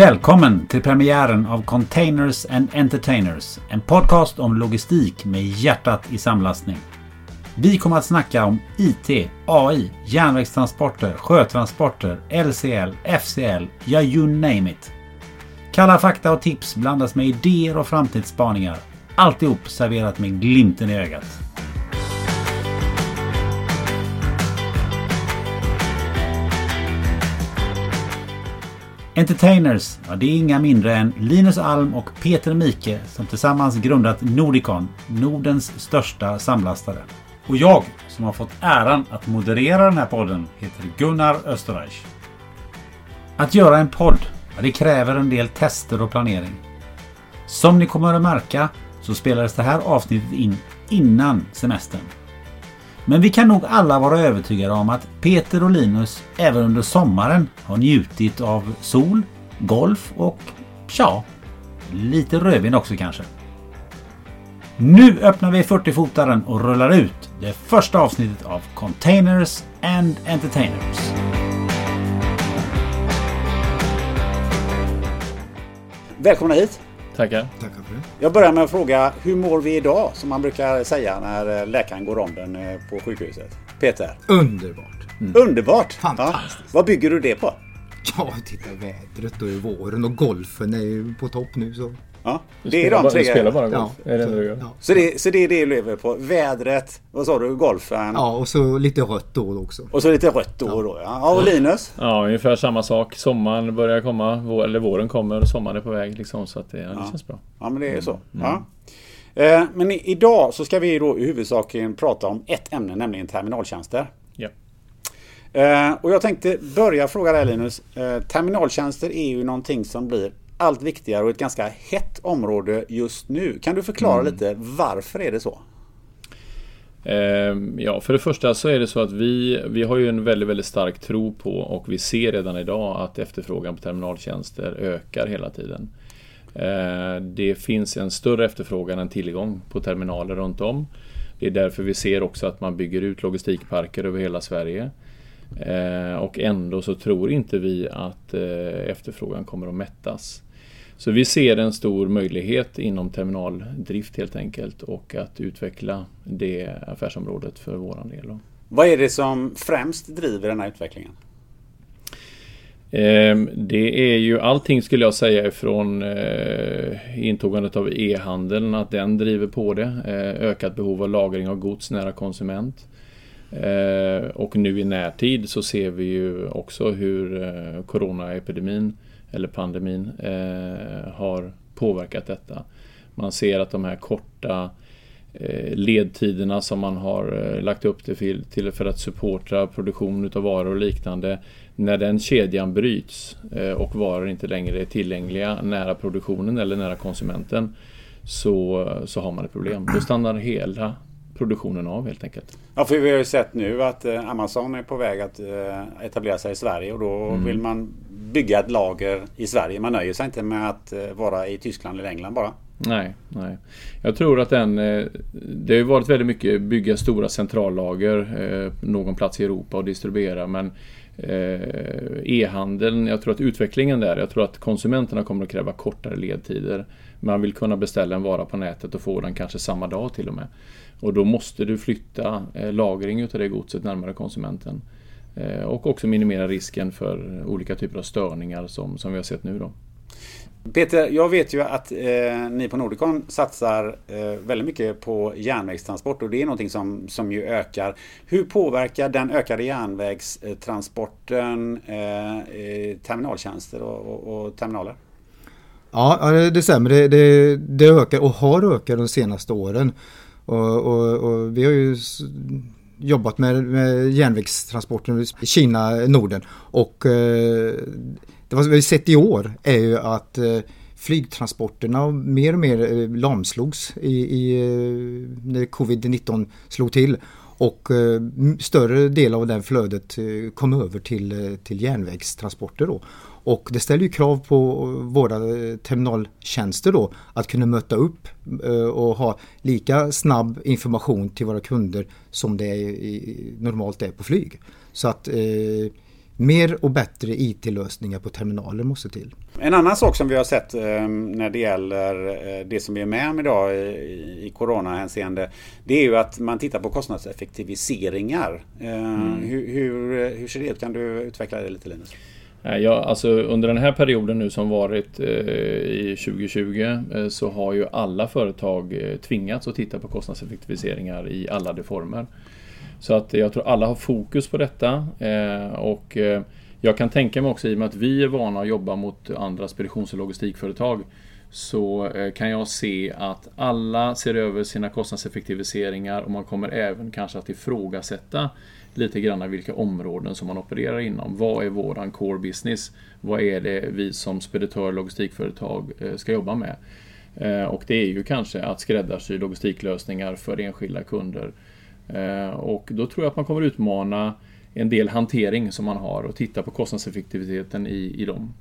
Välkommen till premiären av Containers and Entertainers. En podcast om logistik med hjärtat i samlastning. Vi kommer att snacka om IT, AI, järnvägstransporter, sjötransporter, LCL, FCL, ja you name it. Kalla fakta och tips blandas med idéer och framtidsspaningar. Alltihop serverat med glimten i ögat. Entertainers, ja, det är inga mindre än Linus Alm och Peter Mike som tillsammans grundat Nordicon, Nordens största samlastare. Och jag som har fått äran att moderera den här podden heter Gunnar Österreich. Att göra en podd, ja, det kräver en del tester och planering. Som ni kommer att märka så spelades det här avsnittet in innan semestern. Men vi kan nog alla vara övertygade om att Peter och Linus även under sommaren har njutit av sol, golf och ja, lite rödvin också kanske. Nu öppnar vi 40-fotaren och rullar ut det första avsnittet av Containers and Entertainers. Välkomna hit! Tackar. Tackar för det. Jag börjar med att fråga, hur mår vi idag? Som man brukar säga när läkaren går ronden eh, på sjukhuset. Peter? Underbart. Underbart! Fantastiskt. Ja. Vad bygger du det på? Ja, titta vädret och våren och golfen är ju på topp nu så. Ja, Du det är de bara, tre du spelar bara golf? Är det det du gör? ja. Så det, så det är det du lever på? Vädret, vad sa du, golfen ja, och så lite rött då också. och så lite rött då och då. Ja, ja och Linus? Ja, ungefär samma sak. Sommaren börjar komma, vår, eller våren kommer och sommaren är på väg. Liksom, så att det, ja, det känns bra. Ja, men det är så. Ja. Eh, Men idag så ska vi då i huvudsaken prata om ett ämne, nämligen terminaltjänster. Ja. Eh, Och jag tänkte börja fråga dig Linus. Eh, Terminaltjänster är ju någonting som blir allt viktigare och ett ganska hett område just nu. Kan du förklara lite varför är det så? Ehm, ja, för det första så är det så att vi, vi har ju en väldigt, väldigt stark tro på och vi ser redan idag att efterfrågan på terminaltjänster ökar hela tiden. Eh, Det finns en större efterfrågan än tillgång på terminaler runt om. Det är därför vi ser också att man bygger ut logistikparker över hela Sverige. Eh, Och ändå så tror inte vi att eh, efterfrågan kommer att mättas. Så vi ser en stor möjlighet inom terminaldrift helt enkelt och att utveckla det affärsområdet för våran del. då. Vad är det som främst driver den här utvecklingen? Ehm, Det är ju allting skulle jag säga ifrån eh, intogandet av e-handeln, att den driver på det. Eh, Ökat behov av lagring av gods nära konsument. Eh, Och nu i närtid så ser vi ju också hur coronaepidemin eller pandemin eh, har påverkat detta. Man ser att de här korta eh, ledtiderna som man har eh, lagt upp det till, till för att supporta produktion utav varor och liknande. När den kedjan bryts eh, och varor inte längre är tillgängliga nära produktionen eller nära konsumenten så, så har man ett problem. Då stannar hela produktionen av helt enkelt. Ja, för vi har ju sett nu att eh, Amazon är på väg att eh, etablera sig i Sverige och då vill man bygga ett lager i Sverige. Man nöjer sig inte med att eh, vara i Tyskland eller England bara. Nej, nej. Jag tror att den... Det har ju varit väldigt mycket bygga stora centrallager någon plats i Europa och distribuera men eh, e-handeln, jag tror att utvecklingen där, jag tror att konsumenterna kommer att kräva kortare ledtider. Man vill kunna beställa en vara på nätet och få den kanske samma dag till och med. Och då måste du flytta eh, lagring utav det godset närmare konsumenten. Eh, Och också minimera risken för olika typer av störningar som, som vi har sett nu då. Peter, jag vet ju att eh, ni på Nordicon satsar eh, väldigt mycket på järnvägstransport och det är någonting som, som ju ökar. Hur påverkar den ökade järnvägstransporten eh, eh, terminaltjänster och, och, och terminaler? Ja, det stämmer. Det, det, det ökar och har ökat de senaste åren. Och, och, och vi har ju jobbat med, med järnvägstransporten i Kina, Norden. Och eh, det vi har sett i år är ju att eh, flygtransporterna mer och mer eh, lamslogs i, i, eh, när covid-19 slog till. Och eh, större del av det flödet eh, kom över till, eh, till järnvägstransporter då. Och det ställer ju krav på våra eh, terminaltjänster då att kunna möta upp eh, och ha lika snabb information till våra kunder som det är normalt är på flyg. Så att eh, mer och bättre IT-lösningar på terminaler måste till. En annan sak som vi har sett eh, när det gäller eh, det som vi är med om idag i, i coronahänseende. Det är ju att man tittar på kostnadseffektiviseringar. Eh, mm. hur, hur, hur ser det ut? Kan du utveckla det lite Linus? Ja, alltså under den här perioden nu som varit eh, i 2020 eh, så har ju alla företag eh, tvingats att titta på kostnadseffektiviseringar i alla de former. Så att jag tror alla har fokus på detta eh, och eh, jag kan tänka mig också i och med att vi är vana att jobba mot andra speditions och logistikföretag så eh, kan jag se att alla ser över sina kostnadseffektiviseringar och man kommer även kanske att ifrågasätta lite grann vilka områden som man opererar inom. Vad är våran core business? Vad är det vi som speditör och logistikföretag eh, ska jobba med? Eh, och det är ju kanske att skräddarsy logistiklösningar för enskilda kunder. Eh, och då tror jag att man kommer utmana en del hantering som man har och titta på kostnadseffektiviteten i, i dem.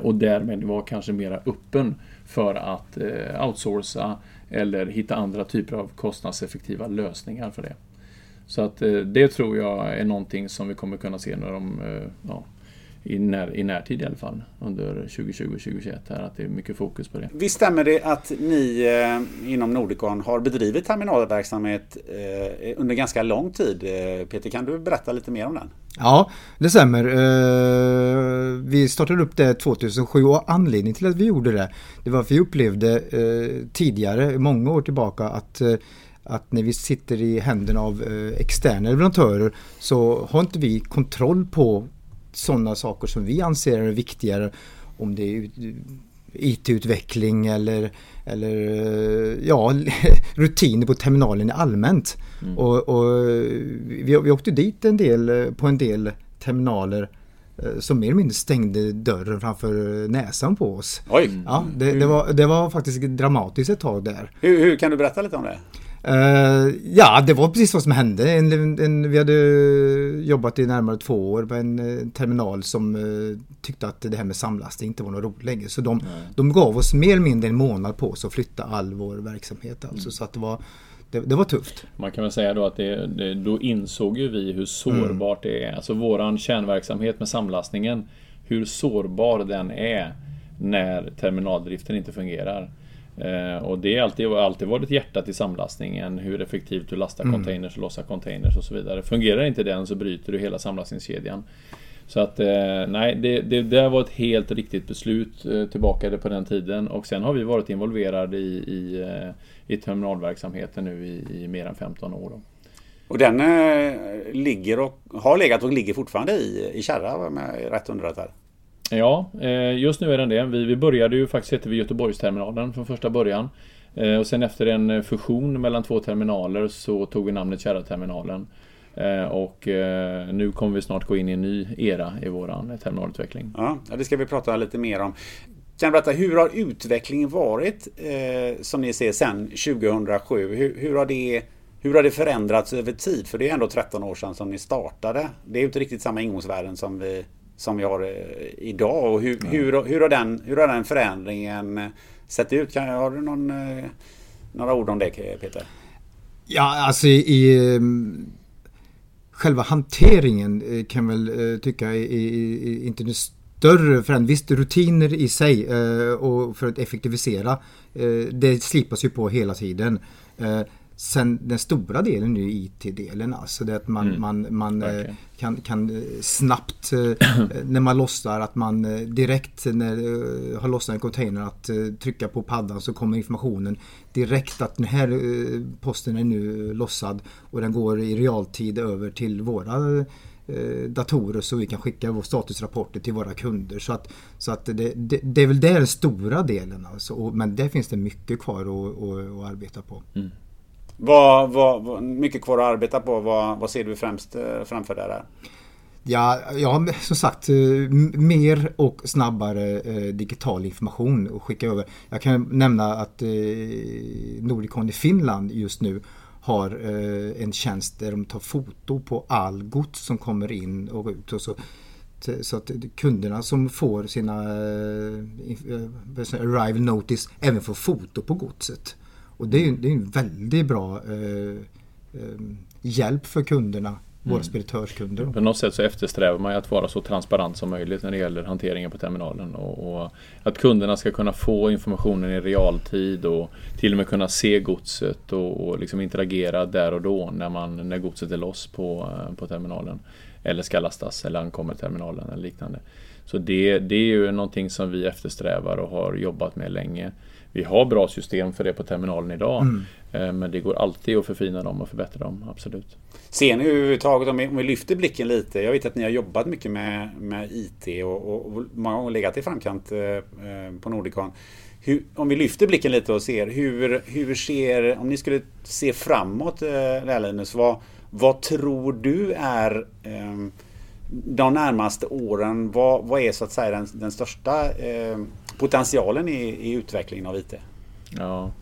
Och därmed vara kanske mera öppen för att outsourca eller hitta andra typer av kostnadseffektiva lösningar för det. Så att eh, det tror jag är någonting som vi kommer kunna se när de, eh, ja, i, när, i närtid i alla fall, under 2020 och 2021 här, att det är mycket fokus på det. Visst stämmer det att ni eh, inom Nordicon har bedrivit terminalverksamhet eh, under ganska lång tid? Peter, kan du berätta lite mer om den? Ja, det stämmer. Eh, vi startade upp det 2007 och anledningen till att vi gjorde det, det var att vi upplevde tidigare, många år tillbaka, att att när vi sitter i händerna av eh, externa leverantörer så har inte vi kontroll på sådana saker som vi anser är viktigare. Om det är IT-utveckling eller, eller eh, ja, rutiner på terminalen allmänt. Mm. Och, och, vi, vi åkte dit en del eh, på en del terminaler som mer eller mindre stängde dörren framför näsan på oss. Oj! Ja, det, det, var, det var faktiskt dramatiskt ett tag där. Hur, hur kan du berätta lite om det? Uh, ja, det var precis vad som hände. En, en, vi hade jobbat i närmare två år på en uh, terminal som uh, tyckte att det här med samlastning inte var något roligt längre. Så de, de gav oss mer eller mindre en månad på oss att flytta all vår verksamhet. Alltså, mm. Så att det var det, det, var tufft. Man kan väl säga då att det, det, då insåg ju vi hur sårbart mm. det är. Alltså våran kärnverksamhet med samlastningen. Hur sårbar den är när terminaldriften inte fungerar. Eh, och det har alltid, alltid varit hjärtat i samlastningen. Hur effektivt du lastar mm. containers och lossar containers och så vidare. Fungerar inte den så bryter du hela samlastningskedjan. Så att eh, nej, det, det, det var ett helt riktigt beslut eh, tillbaka på den tiden. Och sen har vi varit involverade i, i, i terminalverksamheten nu i, i mer än 15 år. Då. Och den ligger och har legat och ligger fortfarande i, i Kärra om jag är rätt underrättad? Ja, eh, just nu är den det. Vi, vi började ju faktiskt hette vi Göteborgsterminalen från första början. Eh, och sen efter en eh, fusion mellan två terminaler så tog vi namnet Kärraterminalen. Och nu kommer vi snart gå in i en ny era i våran terminalutveckling. Ja, det ska vi prata lite mer om. Kan du berätta, hur har utvecklingen varit som ni ser sedan 2007? Hur, hur, har det, hur har det förändrats över tid? För det är ändå 13 år sedan som ni startade. Det är ju inte riktigt samma ingångsvärden som vi som vi har eh, idag. Och hur, ja. hur, hur, har den, hur har den förändringen eh, sett ut? Kan, har du någon, eh, några ord om det Peter? Ja, alltså i ehm, själva hanteringen kan väl tycka är inte det större förändring. Visst, rutiner i sig och för att effektivisera, det slipas ju på hela tiden. Sen den stora delen är ju IT-delen, alltså det att man, mm. man, man eh, kan, kan eh, snabbt eh, när man lossar att man direkt när har lossnat en container att trycka på paddan så kommer informationen direkt att den här posten är nu lossad och den går i realtid över till våra datorer så vi kan skicka vår statusrapporter till våra kunder. Så att, så att det, det, det är väl det den stora delen alltså. Men där finns det mycket kvar att, att, att arbeta på. Mm. Vad, vad, mycket kvar att arbeta på. Vad, vad ser du främst eh, framför dig där? Ja, ja, eh, som sagt eh, mer och snabbare digital information att skicka över. Jag kan nämna att Nordicon i Finland just nu har en tjänst där de tar foto på all gods som kommer in och ut. Och så, så att kunderna som får sina arrival notice även får foto på godset. Och det är, det är en väldigt bra eh, eh, hjälp för kunderna våra mm. speditörskunder. På något sätt så eftersträvar man att vara så transparent som möjligt när det gäller hanteringen på terminalen. Och, och, att kunderna ska kunna få informationen i realtid och till och med kunna se godset och, och liksom interagera där och då när, man, när godset är loss på, på terminalen. Eller ska lastas eller ankommer terminalen eller liknande. Så det, det är ju någonting som vi eftersträvar och har jobbat med länge. Vi har bra system för det på terminalen idag. Mm. Eh, men det går alltid att förfina dem och förbättra dem, absolut. Ser ni överhuvudtaget, om vi, om vi lyfter blicken lite. Jag vet att ni har jobbat mycket med, med IT och, och, och många gånger legat i framkant eh, eh, på Nordicon. Hur, om vi lyfter blicken lite och ser hur, hur ser, om ni skulle se framåt eh, Linus, vad, vad tror du är eh, de närmaste åren? Vad, vad är så att säga den, den största eh, potentialen i, i utvecklingen av IT? Ja,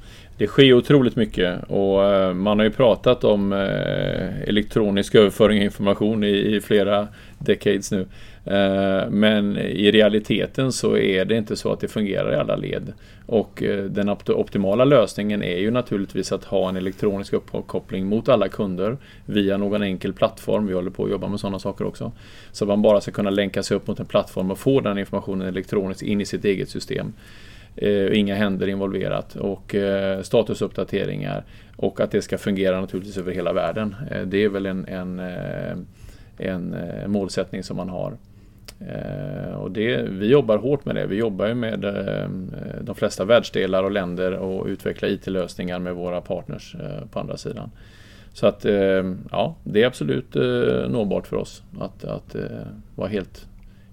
det sker otroligt mycket och eh, man har ju pratat om eh, elektronisk överföring av information i, flera decades nu. Eh, men i realiteten så är det inte så att det fungerar i alla led. Och eh, den optimala lösningen är ju naturligtvis att ha en elektronisk uppkoppling mot alla kunder via någon enkel plattform. Vi håller på att jobba med sådana saker också. Så man bara ska kunna länka sig upp mot en plattform och få den informationen elektroniskt in i sitt eget system. Eh, inga händer involverat och statusuppdateringar och att det ska fungera naturligtvis över hela världen. Det är väl en, en, en målsättning som man har. Eh, och det, vi jobbar hårt med det. Vi jobbar ju med eh, de flesta världsdelar och länder och utvecklar IT-lösningar med våra partners eh, på andra sidan. Så att ja, det är absolut nåbart för oss att, att vara helt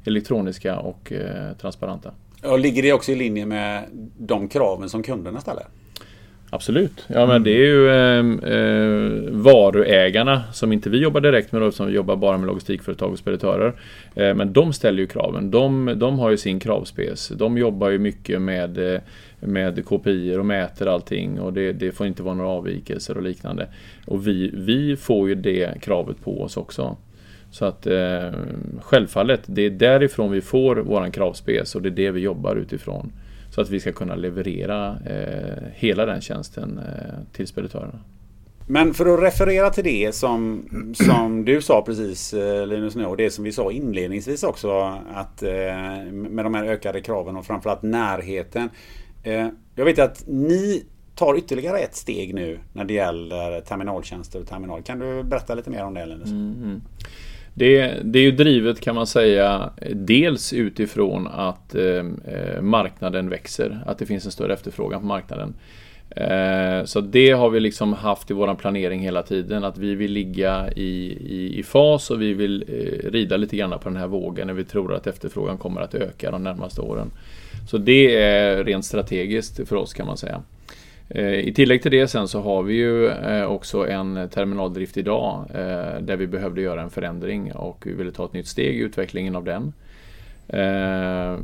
elektroniska och transparenta. Och ligger det också i linje med de kraven som kunderna ställer? Absolut. Ja men det är ju eh, eh, varuägarna som inte vi jobbar direkt med, då, som jobbar bara med logistikföretag och speditörer. Eh, men de ställer ju kraven. De, de har ju sin kravspec. De jobbar ju mycket med, eh, med KPI och mäter allting och det, det, får inte vara några avvikelser och liknande. Och vi, vi får ju det kravet på oss också. Så att eh, självfallet, det är därifrån vi får våran kravspec och det är det vi jobbar utifrån. Så att vi ska kunna leverera eh, hela den tjänsten eh, till speditörerna. Men för att referera till det som, som du sa precis eh, Linus nu och det som vi sa inledningsvis också att med de här ökade kraven och framförallt närheten. Jag vet att ni tar ytterligare ett steg nu när det gäller terminaltjänster och terminal. Kan du berätta lite mer om det Linus? Mm. Det, det, är ju drivet kan man säga dels utifrån att eh, eh, marknaden växer, att det finns en större efterfrågan på marknaden. Eh, så det har vi liksom haft i vår planering hela tiden, att vi vill ligga i, i, i fas och vi vill eh, rida lite grann på den här vågen när vi tror att efterfrågan kommer att öka de närmaste åren. Så det är rent strategiskt för oss kan man säga. Eh, I tillägg till det sen så har vi ju eh, också en terminaldrift idag eh, där vi behövde göra en förändring och vi ville ta ett nytt steg i utvecklingen av den.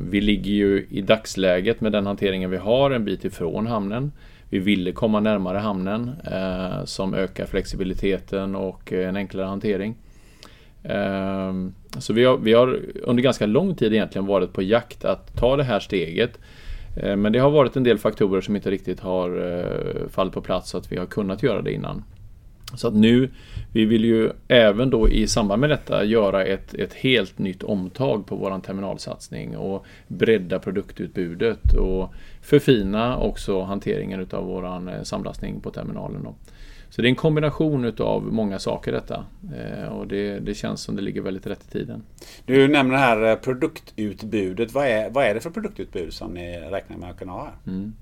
Vi ligger ju i dagsläget med den hanteringen vi har en bit ifrån hamnen. Vi ville komma närmare hamnen som ökar flexibiliteten och en enklare hantering. Så vi har, vi har under ganska lång tid egentligen varit på jakt att ta det här steget Eh, men det har varit en del faktorer som inte riktigt har eh, fallit på plats så att vi har kunnat göra det innan. Så att nu, vi vill ju även då i samband med detta göra ett, ett helt nytt omtag på våran terminalsatsning och bredda produktutbudet och förfina också hanteringen utav våran eh, samlastning på terminalen. Då. Så det är en kombination utav många saker detta. Eh, och det, det, känns som det ligger väldigt rätt i tiden. Du nämner här eh, produktutbudet. Vad är, vad är det för produktutbud som ni räknar med att kunna ha? Mm.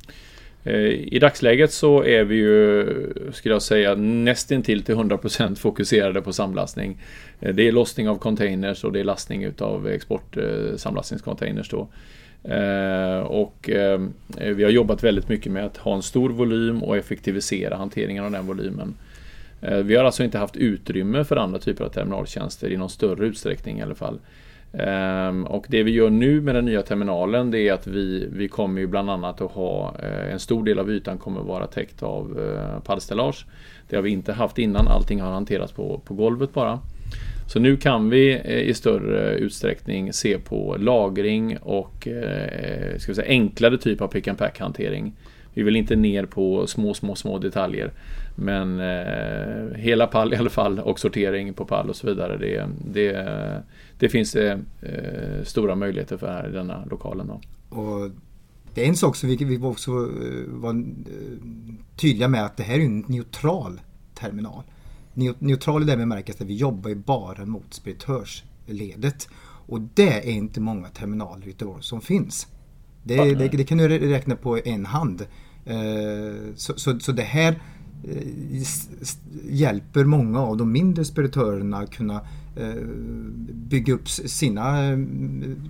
Eh, I dagsläget så är vi ju, skulle jag säga, nästintill till 100% fokuserade på samlastning. Det är lossning av containers och det är lastning utav exportsamlastningscontainers då. Eh, och eh, vi har jobbat väldigt mycket med att ha en stor volym och effektivisera hanteringen av den volymen. Eh, vi har alltså inte haft utrymme för andra typer av terminaltjänster i någon större utsträckning i alla fall. Ehm, och det vi gör nu med den nya terminalen det är att vi, vi kommer ju bland annat att ha en stor del av ytan kommer att vara täckt av pallställage. Det har vi inte haft innan, allting har hanterats på, på golvet bara. Så nu kan vi eh, i större utsträckning se på lagring och eh, ska vi säga, enklare typ av pick and pack hantering Vi vill inte ner på små, små, små detaljer. Men eh, hela pall i alla fall och sortering på pall och så vidare. Det, det, det finns eh, eh stora möjligheter för här i denna lokalen. Då. Och det är en sak som vi, vi också var tydliga med att det här är en neutral terminal. Neutral i den bemärkelsen att vi jobbar ju bara mot speditörsledet. Och det är inte många terminaler i Göteborg som finns. Det, det, det, kan du räkna på en hand. Så, så, så det här hjälper många av de mindre speditörerna att kunna Eh, bygga upp sina eh,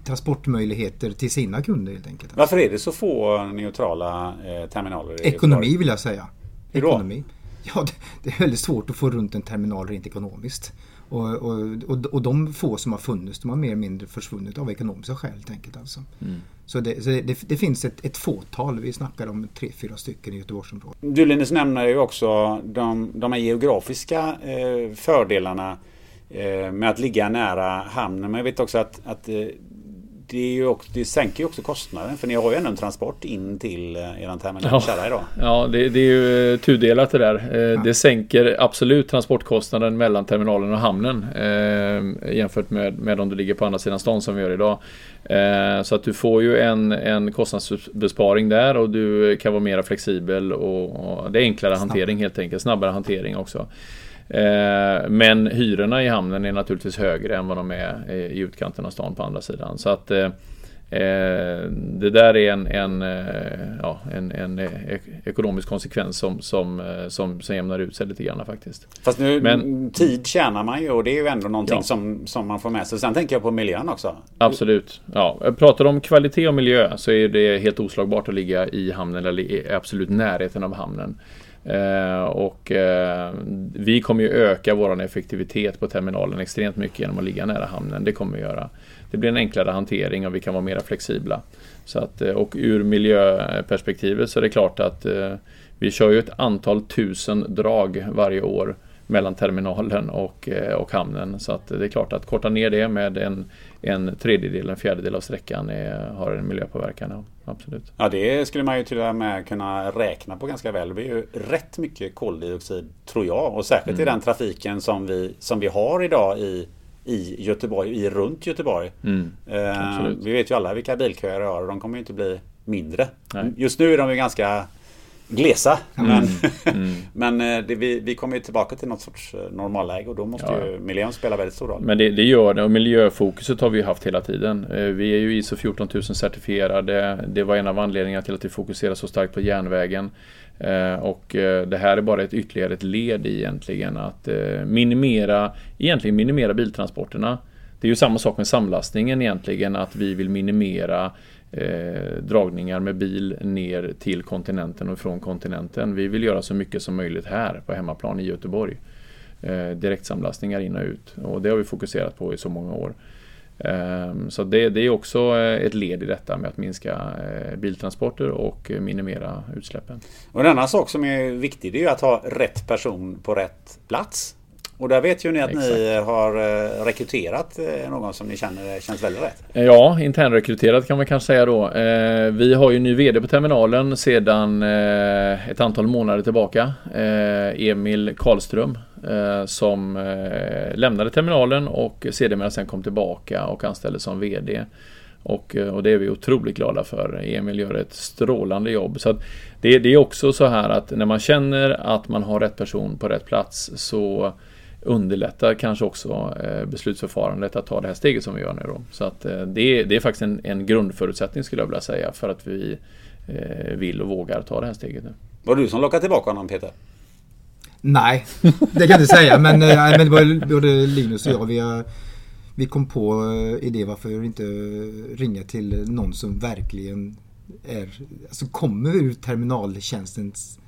transportmöjligheter till sina kunder helt enkelt. Varför är det så få neutrala eh, terminaler? Ekonomi vill jag säga. Hur? Ekonomi. Ja, det, det, är väldigt svårt att få runt en terminal rent ekonomiskt. Och, och, och, och de få som har funnits, de har mer eller mindre försvunnit av ekonomiska skäl helt enkelt. Alltså. Mm. Så, det, så det, det, finns ett, ett fåtal, vi snackar om tre, fyra stycken i Göteborgsområdet. Du Linus nämner ju också de, de här geografiska eh, fördelarna Eh, med att ligga nära hamnen. Men jag vet också att, att eh, det, är ju också, det sänker ju också kostnaden för ni har ju ändå en transport in till eh, eran terminal ja, idag. Ja, det, det, är ju tudelat det där. Ja. Det sänker absolut transportkostnaden mellan terminalen och hamnen eh, jämfört med, med om du ligger på andra sidan stan som vi gör idag. Eh, så att du får ju en, en kostnadsbesparing där och du kan vara mer flexibel och, och det är enklare Snabb. hantering helt enkelt. Snabbare hantering också. Eh, men hyrorna i hamnen är naturligtvis högre än vad de är i utkanten av stan på andra sidan. Så att eh, eh, det där är en, en, ja, en, en ekonomisk konsekvens som, som, som, som jämnar ut sig lite grann faktiskt. Fast nu, Men, tid tjänar man ju och det är ju ändå någonting ja. som, som man får med sig. Sen tänker jag på miljön också. Absolut. Ja, pratar om kvalitet och miljö så är det helt oslagbart att ligga i hamnen eller i absolut närheten av hamnen. Eh, och eh, vi kommer ju öka vår effektivitet på terminalen extremt mycket genom att ligga nära hamnen. Det kommer vi göra. Det blir en enklare hantering och vi kan vara mer flexibla. Så att, eh, och ur miljöperspektivet så är det klart att eh, vi kör ju ett antal tusen drag varje år mellan terminalen och, och hamnen. Så att det är klart att korta ner det med en, en tredjedel, en fjärdedel av sträckan är, har en miljöpåverkan. Ja, absolut. Ja, det skulle man ju till och med kunna räkna på ganska väl. Det blir ju rätt mycket koldioxid tror jag och särskilt mm. i den trafiken som vi, som vi har idag i i Göteborg, i runt Göteborg. Mm, eh, vi vet ju alla vilka bilköer det har och de kommer inte bli mindre. Nej. Just nu är de ju ganska glesa. Mm. Men, mm. men eh, det, vi, vi kommer ju tillbaka till något sorts eh, normalläge och då måste ja. ju miljön spela väldigt stor roll. Men det, det, gör det och miljöfokuset har vi haft hela tiden. Eh, vi är ju ISO 14000 certifierade. Det var en av anledningarna till att vi fokuserar så starkt på järnvägen. Och det här är bara ett ytterligare ett led i egentligen att minimera, egentligen minimera biltransporterna. Det är ju samma sak med samlastningen egentligen, att vi vill minimera eh, dragningar med bil ner till kontinenten och från kontinenten. Vi vill göra så mycket som möjligt här på hemmaplan i Göteborg. Eh, direktsamlastningar in och ut och det har vi fokuserat på i så många år. Eh, så det, det, är också eh, ett led i detta med att minska eh, biltransporter och minimera utsläppen. Och en annan sak som är viktig det är att ha rätt person på rätt plats och där vet ju ni att Exakt. ni har eh, rekryterat eh, någon som ni känner känns väldigt rätt. Ja, internrekryterat kan man kanske säga då. Eh, vi har ju ny VD på terminalen sedan ett antal månader tillbaka. Emil Karlström som lämnade terminalen och sedermera sen kom tillbaka och anställdes som VD. Och, och, det är vi otroligt glada för. Emil gör ett strålande jobb. Så det, det, är också så här att när man känner att man har rätt person på rätt plats så underlättar kanske också eh, beslutsförfarandet att ta det här steget som vi gör nu då. Så att eh, det, är, det är faktiskt en, en grundförutsättning skulle jag vilja säga för att vi eh, vill och vågar ta det här steget nu. Var det du som lockade tillbaka honom Peter? Nej, det kan jag inte säga men, men det var både Linus och jag. Vi, har, vi kom på idé varför inte ringa till någon som verkligen är, alltså kommer ur terminaltjänstens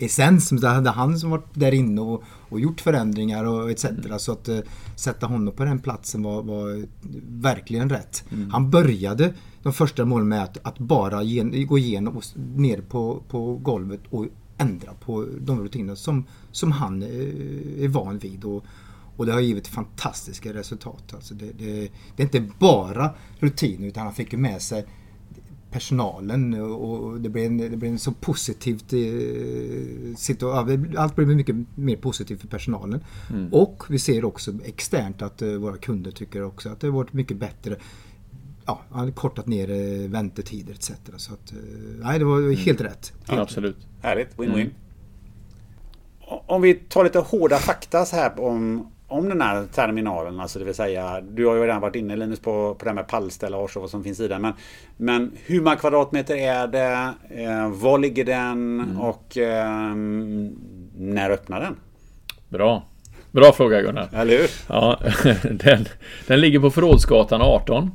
essens. Det är han som varit där inne och, och gjort förändringar och etc. Mm. Så att uh, sätta honom på den platsen var, var verkligen rätt. Mm. Han började de första målen med att, att bara gen, gå igenom och ner på, på golvet och ändra på de rutiner som, som han uh, är van vid. Och, och det har givit fantastiska resultat. Alltså det, det, det är inte bara rutiner utan han fick med sig personalen och det blir en, det blir en så positivt eh. Allt blir mycket mer positivt för personalen. Mm. Och vi ser också externt att eh, våra kunder tycker också att det har varit mycket bättre ja, han har kortat ner eh, väntetider etc. Så att, nej, det var mm. helt mm. rätt. Ja, absolut. Härligt, win-win. Mm. Om vi tar lite hårda fakta så här om, om den här terminalen, alltså det vill säga, du har ju redan varit inne Linus på, på det här med pallställage och vad som finns i den. Men, men hur många kvadratmeter är det? Eh, var ligger den? Mm. Och eh, när öppnar den? Bra. Bra fråga Gunnar. Eller hur? Ja, den, den ligger på Förrådsgatan 18.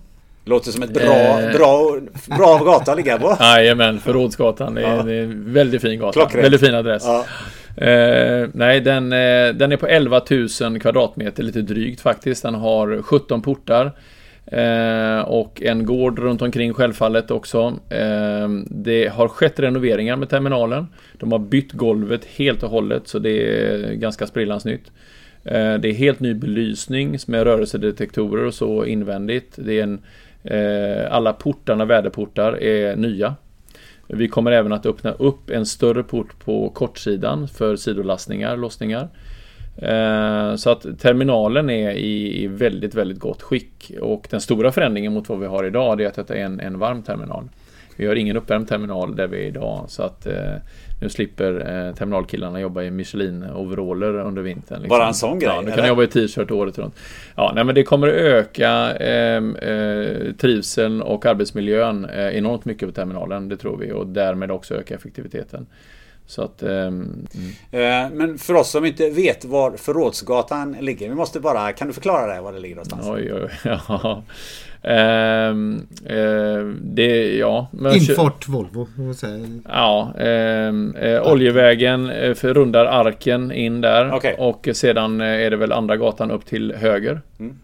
Låter som ett bra, eh, bra, bra gata att ligga på. Jajamän, Förrådsgatan. Det är, ja. en väldigt fin gata. Klockrätt. Väldigt fin adress. Ja. Eh, nej, den, eh, den är på 11 000 kvadratmeter, lite drygt faktiskt. Den har 17 portar. Eh, och en gård runt omkring självfallet också. Eh, det har skett renoveringar med terminalen. De har bytt golvet helt och hållet så det är ganska sprillans nytt. Eh, det är helt ny belysning med rörelsedetektorer och så invändigt. Det är en, eh, alla portarna, väderportar, är nya. Vi kommer även att öppna upp en större port på kortsidan för sidolastningar, lossningar. Eh, så att terminalen är i väldigt, väldigt gott skick. Och den stora förändringen mot vad vi har idag är att detta är en, en varm terminal. Vi har ingen uppvärmd terminal där vi är idag. Så att eh, nu slipper eh, terminalkillarna jobba i Michelin-overaller under vintern. Liksom. Bara en sån grej? Ja, nu kan de jobba i t-shirt året runt. Ja, nej, men det kommer öka eh, eh, trivseln och arbetsmiljön eh, enormt mycket på terminalen, det tror vi. Och därmed också öka effektiviteten. Så att, um, mm. Men för oss som inte vet var Förrådsgatan ligger, vi måste bara, kan du förklara det, var det ligger någonstans? Oj, oj, ja. Uh, uh, det, ja. Infart Volvo. Ja. Uh, oljevägen för rundar arken in där. Okay. Och sedan är det väl andra gatan upp till höger. Mm.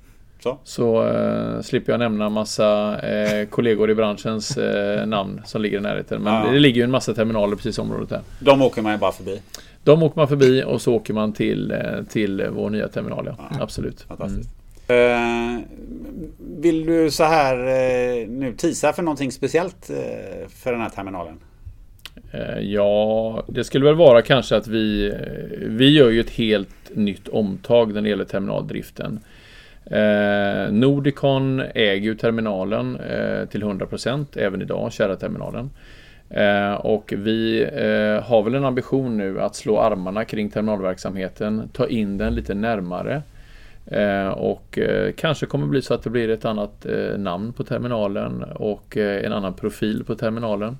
Så, så uh, slipper jag nämna massa uh, kollegor i branschens uh, namn som ligger i närheten. Men ja. det ligger ju en massa terminaler precis i området där. De åker man ju bara förbi? De åker man förbi och så åker man till, till vår nya terminal. Ja. ja. Absolut. Fantastiskt. Mm. Eh, vill du så här eh, nu tisa för någonting speciellt eh, för den här terminalen? Ja, det skulle väl vara kanske att vi, vi gör ju ett helt nytt omtag när det gäller terminaldriften. Eh, Nordicon äger ju terminalen eh, till 100% även idag, kära terminalen. Eh, och vi eh, har väl en ambition nu att slå armarna kring terminalverksamheten, ta in den lite närmare. Eh, och eh, kanske kommer bli så att det blir ett annat namn på terminalen och en annan profil på terminalen.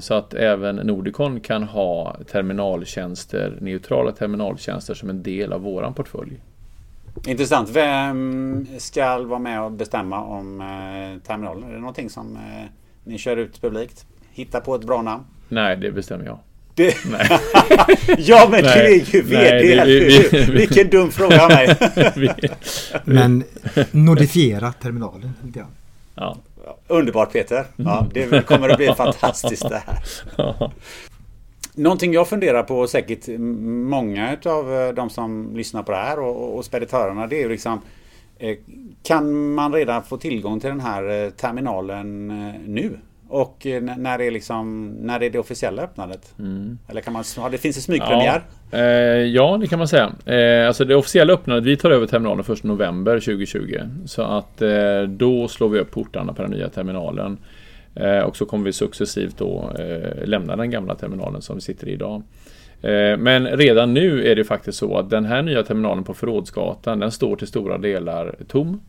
Så att även Nordicon kan ha terminaltjänster, neutrala terminaltjänster som en del av våran portfölj. Intressant. Vem ska vara med och bestämma om eh, terminalen? Är det någonting som eh, ni kör ut publikt? Hitta på ett bra namn? Nej, det bestämmer jag. Det... Nej. ja, men nej, du är ju VD. Nej, det, vi, vi, Vilken dum fråga mig. men nodifiera terminalen lite grann. Ja. Underbart Peter. Ja, det kommer att bli fantastiskt det här. Någonting jag funderar på och säkert många av eh, de som lyssnar på det här och, och speditörerna det är ju liksom eh, Kan man redan få tillgång till den här eh, terminalen nu? Och när är, liksom, när är det officiella öppnandet? Mm. Eller kan man, det finns det smygpremiär? Ja, eh, ja, det kan man säga. Eh, alltså det officiella öppnandet, vi tar över terminalen 1 november 2020. Så att eh, då slår vi upp portarna på den nya terminalen. Eh, och så kommer vi successivt då eh, lämna den gamla terminalen som vi sitter i idag. Eh, men redan nu är det faktiskt så att den här nya terminalen på Förrådsgatan den står till stora delar tom.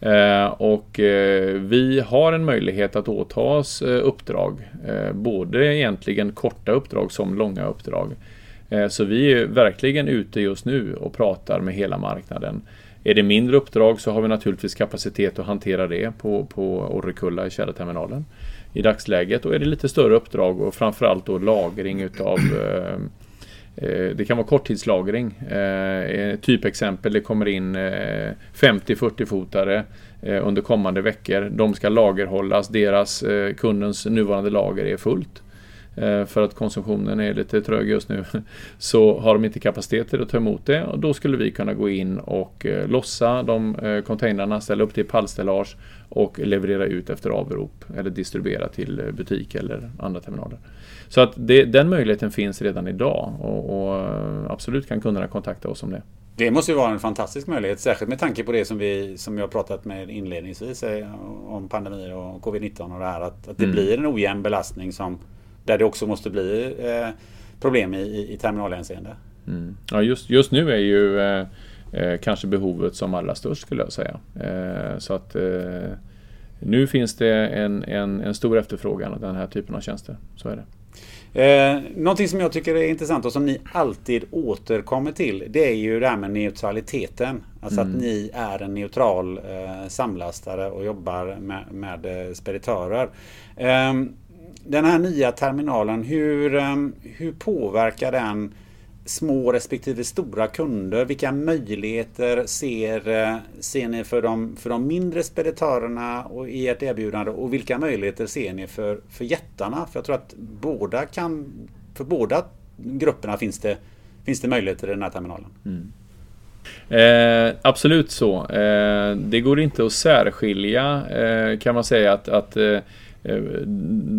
Eh, och eh, vi har en möjlighet att åta oss eh, uppdrag. Både egentligen korta uppdrag som långa uppdrag. Så vi är verkligen ute just nu och pratar med hela marknaden. Är det mindre uppdrag så har vi naturligtvis kapacitet att hantera det på, på Orrekulla i Kärraterminalen. i dagsläget. Och är det lite större uppdrag och framförallt då lagring utav eh Eh, det kan vara korttidslagring. Eh, typexempel, det kommer in eh, 50-40 fotare under kommande veckor. De ska lagerhållas, deras, kundens nuvarande lager är fullt. för att konsumtionen är lite trög just nu, så har de inte kapacitet till att ta emot det och då skulle vi kunna gå in och lossa de containrarna, ställa upp till pallställage och leverera ut efter avrop eller distribuera till butik eller andra terminaler. Så att det, den möjligheten finns redan idag och, och absolut kan kunderna kontakta oss om det. Det måste ju vara en fantastisk möjlighet, särskilt med tanke på det som vi som jag pratat med inledningsvis eh, om pandemier och covid-19 och det här att, att det mm. blir en ojämn belastning som där det också måste bli eh, problem i, i, i terminalhänseende. Mm. Ja, just, just nu är ju eh, eh, kanske behovet som allra störst skulle jag säga. Eh, så att eh, nu finns det en, en, en stor efterfrågan av den här typen av tjänster. Så är det. Eh, någonting som jag tycker är intressant och som ni alltid återkommer till det är ju det här med neutraliteten. Alltså mm. att ni är en neutral eh, samlastare och jobbar med, med eh, speditörer. Eh, den här nya terminalen, hur, eh, hur påverkar den små respektive stora kunder? Vilka möjligheter ser, eh, ser ni för de, för de mindre speditörerna och i ert erbjudande och vilka möjligheter ser ni för, för jättarna? För jag tror att båda kan, för båda grupperna finns det, finns det möjligheter i den här terminalen. Mm. Eh, absolut så. Eh, det går inte att särskilja eh, kan man säga att, att Eh, eh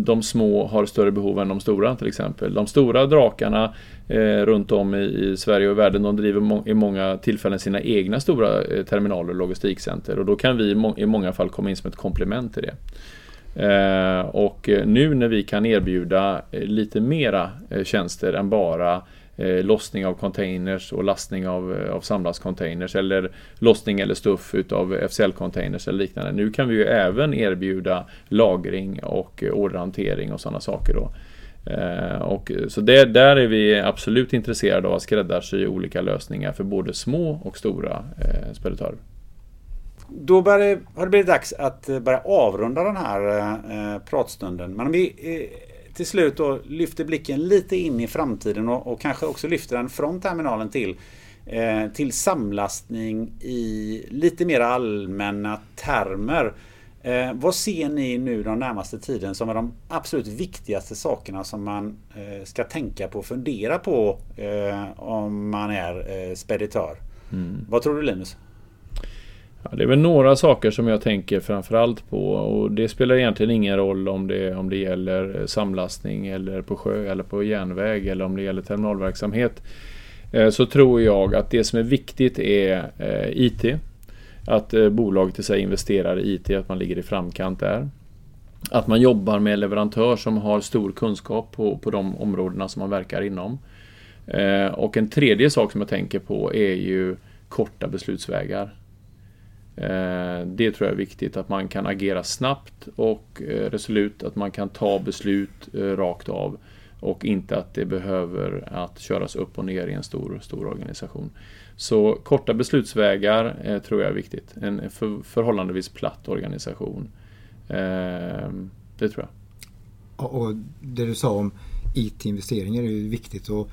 de små har större behov än de stora till exempel. De stora drakarna eh, runt om i, i, Sverige och världen de driver må i många tillfällen sina egna stora eh, terminaler och logistikcenter och då kan vi må i många fall komma in som ett komplement till det. Eh, och eh, nu när vi kan erbjuda eh, lite mera eh, tjänster än bara eh, lossning av containers och lastning av, eh, av samlastcontainers eller lossning eller stuff utav FCL-containers eller liknande. Nu kan vi ju även erbjuda lagring och eh, orderhantering och sådana saker då. Eh, och, så det, där är vi absolut intresserade av att skräddarsy olika lösningar för både små och stora eh, speditörer. Då det, har det blivit dags att eh, börja avrunda den här eh, pratstunden. Men om vi eh, till slut då lyfter blicken lite in i framtiden och, och kanske också lyfter den från terminalen till eh, till samlastning i lite mer allmänna termer. Eh, vad ser ni nu de närmaste tiden som är de absolut viktigaste sakerna som man eh, ska tänka på och fundera på eh, om man är eh, speditör? Mm. Vad tror du Linus? Ja, det är väl några saker som jag tänker framförallt på och det spelar egentligen ingen roll om det, om det gäller samlastning eller på sjö eller på järnväg eller om det gäller terminalverksamhet. Eh, så tror jag att det som är viktigt är eh, IT. Att eh, bolaget i sig investerar i IT, att man ligger i framkant där. Att man jobbar med leverantör som har stor kunskap på, på de områdena som man verkar inom. Eh, och en tredje sak som jag tänker på är ju korta beslutsvägar. Eh, det tror jag är viktigt, att man kan agera snabbt och eh, resolut, att man kan ta beslut eh, rakt av och inte att det behöver att köras upp och ner i en stor, stor organisation. Så korta beslutsvägar eh, tror jag är viktigt. En för, förhållandevis platt organisation. Ehm, det tror jag. Och det du sa om IT-investeringar är ju viktigt att,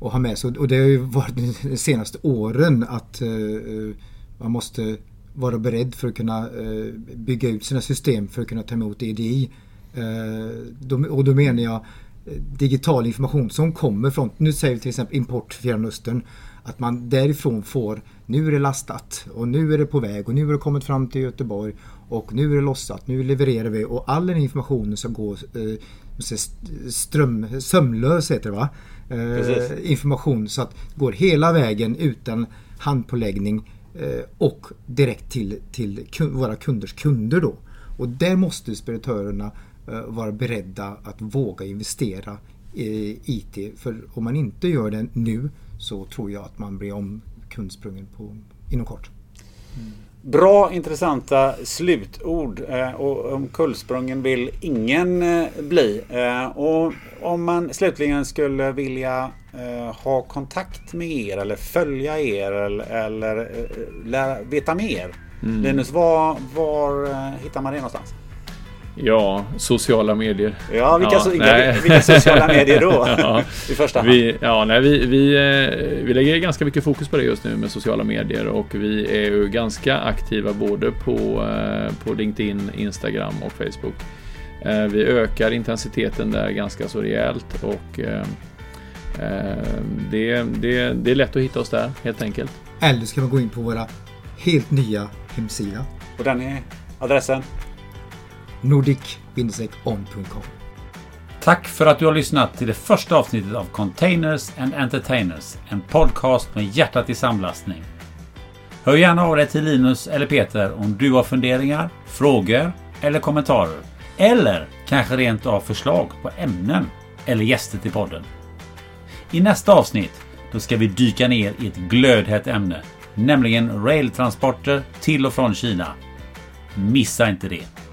att ha med sig. Och det har ju varit de senaste åren att eh, eh, man måste vara beredd för att kunna eh, bygga ut sina system för att kunna ta emot EDI. Eh, och då menar jag digital information som kommer från, nu säger vi till exempel import Fjärran Östern, att man därifrån får, nu är det lastat och nu är det på väg och nu har det kommit fram till Göteborg och nu är det lossat, nu levererar vi och all den informationen ska gå eh, ström, sömlös heter det va? Eh, information så att det går hela vägen utan handpåläggning Eh, och direkt till, till våra kunders kunder då. Och där måste speditörerna eh, vara beredda att våga investera IT. För om man inte gör det nu så tror jag att man blir omkundsprungen på, inom kort. Mm. Bra intressanta slutord eh, och omkullsprungen vill ingen eh, bli. Eh, och om man slutligen skulle vilja ha kontakt med er eller följa er eller, eller lära, veta mer. Mm. Linus, var, var hittar man det någonstans? Ja, sociala medier. Ja, vilka, ja, so vilka, vilka sociala medier då? ja, I första hand. Vi, ja, nej, vi, vi, eh, vi lägger ganska mycket fokus på det just nu med sociala medier och vi är ju ganska aktiva både på, eh, på LinkedIn, Instagram och Facebook. Eh, vi ökar intensiteten där ganska så rejält och det, det, det är lätt att hitta oss där helt enkelt. Eller ska man gå in på våra helt nya hemsida. Och den är adressen? nordic-on.com. Tack för att du har lyssnat till det första avsnittet av Containers and Entertainers. En podcast med hjärtat i samlastning. Hör gärna av dig till Linus eller Peter om du har funderingar, frågor eller kommentarer. Eller kanske rent av förslag på ämnen eller gäster till podden. I nästa avsnitt då ska vi dyka ner i ett glödhett ämne, nämligen railtransporter till och från Kina. Missa inte det!